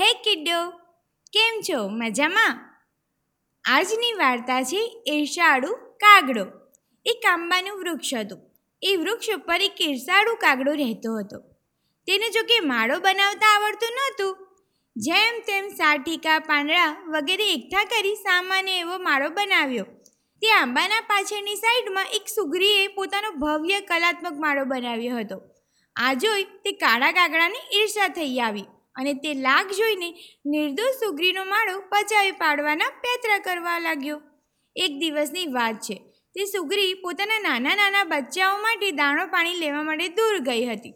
હે કિડ્ડો, કેમ છો? મજામાં? આજની વાર્તા છે ઈર્ષાળુ કાગડો. એક આંબાનું વૃક્ષ હતું. એ વૃક્ષ ઉપર એક ઈર્ષાળુ કાગડો રહેતો હતો. તેને જો કે માળો બનાવતા આવડતું નહોતું. જેમ તેમ સાઠીકા, પાંદડા વગેરે એકઠા કરી સામાન્ય એવો માળો બનાવ્યો. તે આંબાના પાછળની સાઈડમાં એક સુગરીએ પોતાનો ભવ્ય કલાત્મક માળો બનાવ્યો હતો. આ જોઈ તે કાળા કાગડાને ઈર્ષા થઈ આવી. અને તે લાગ જોઈને નિર્દોષ સુગ્રીનો માળો પચાવી પાડવાના પેતરા કરવા લાગ્યો. એક દિવસની વાત છે. તે સુગ્રી પોતાના નાના નાના બચ્ચાઓ માટે દાણો પાણી લેવા માટે દૂર ગઈ હતી.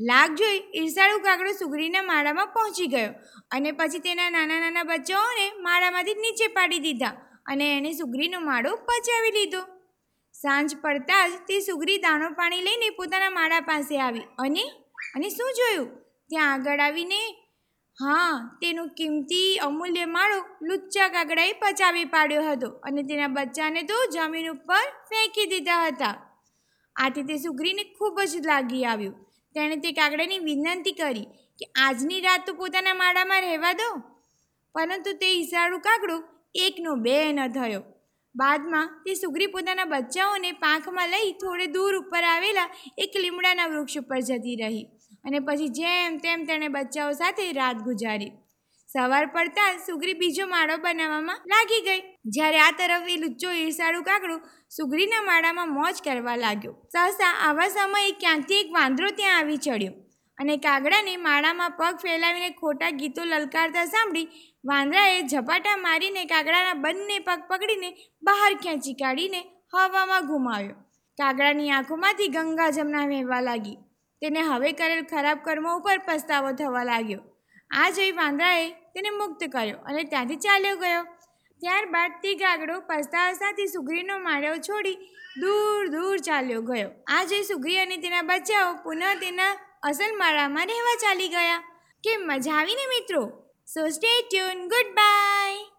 લાગ જોઈ ઈર્ષાળુ કાગડો સુગ્રીના માળામાં પહોંચી ગયો અને પછી તેના નાના નાના બચ્ચાઓને માળામાંથી નીચે પાડી દીધા અને એણે સુગ્રીનો માળો પચાવી લીધો. સાંજ પડતા જ તે સુગ્રી દાણો પાણી લઈને પોતાના માળા પાસે આવી અને અને શું જોયું? ત્યાં આગળ આવીને, હા, તેનો કિંમતી અમૂલ્ય માળો લુચ્ચા કાગડાએ પચાવી પાડ્યો હતો અને તેના બચ્ચાને તો જમીન ઉપર ફેંકી દીધા હતા. આથી તે સુગ્રીને ખૂબ જ લાગી આવ્યું. તેણે તે કાગડાની વિનંતી કરી કે, આજની રાત તો પોતાના માળામાં રહેવા દો. પરંતુ તે ઈશાળું કાગડો એકનો બે ન થયો. બાદમાં તે સુગ્રી પોતાના બચ્ચાઓને પાંખમાં લઈ થોડે દૂર ઉપર આવેલા એક લીમડાના વૃક્ષ ઉપર જતી રહી. અને પછી જેમ તેમ તેણે બચ્ચાઓ સાથે રાત ગુજારી. સવાર પડતા સુગરી બીજો માળો બનાવવામાં લાગી ગઈ. જ્યારે આ તરફ એ લુચ્ચો ઈર્ષાળુ કાગડો સુગરીના માળામાં મોજ કરવા લાગ્યો. સહસા આવા સમયે ક્યાંકથી એક વાંદરો ત્યાં આવી ચડ્યો અને કાગડાને માળામાં પગ ફેલાવીને ખોટા ગીતો લલકારતા સાંભળી વાંદરાએ ઝપાટા મારીને કાગડાના બંને પગ પકડીને બહાર ખેંચી કાઢીને હવામાં ઘુમાવ્યો કાગડાની આંખોમાંથી ગંગા જમના વહેવા લાગી. તેને હવે કરેલ ખરાબ કર્મો ઉપર પસ્તાવો થવા લાગ્યો. આ જોઈ વાંદરાએ તેને મુક્ત કર્યો અને ત્યાંથી ચાલ્યો ગયો. ત્યારબાદ તે ગાગડો પસ્તાવા સાથે સુગ્રીનો માળો છોડી દૂર દૂર ચાલ્યો ગયો. આ જોઈ સુગ્રી અને તેના બચ્ચાઓ પુનઃ તેના અસલ માળામાં રહેવા ચાલી ગયા. કે મજા આવીને મિત્રો? So stay tune good bye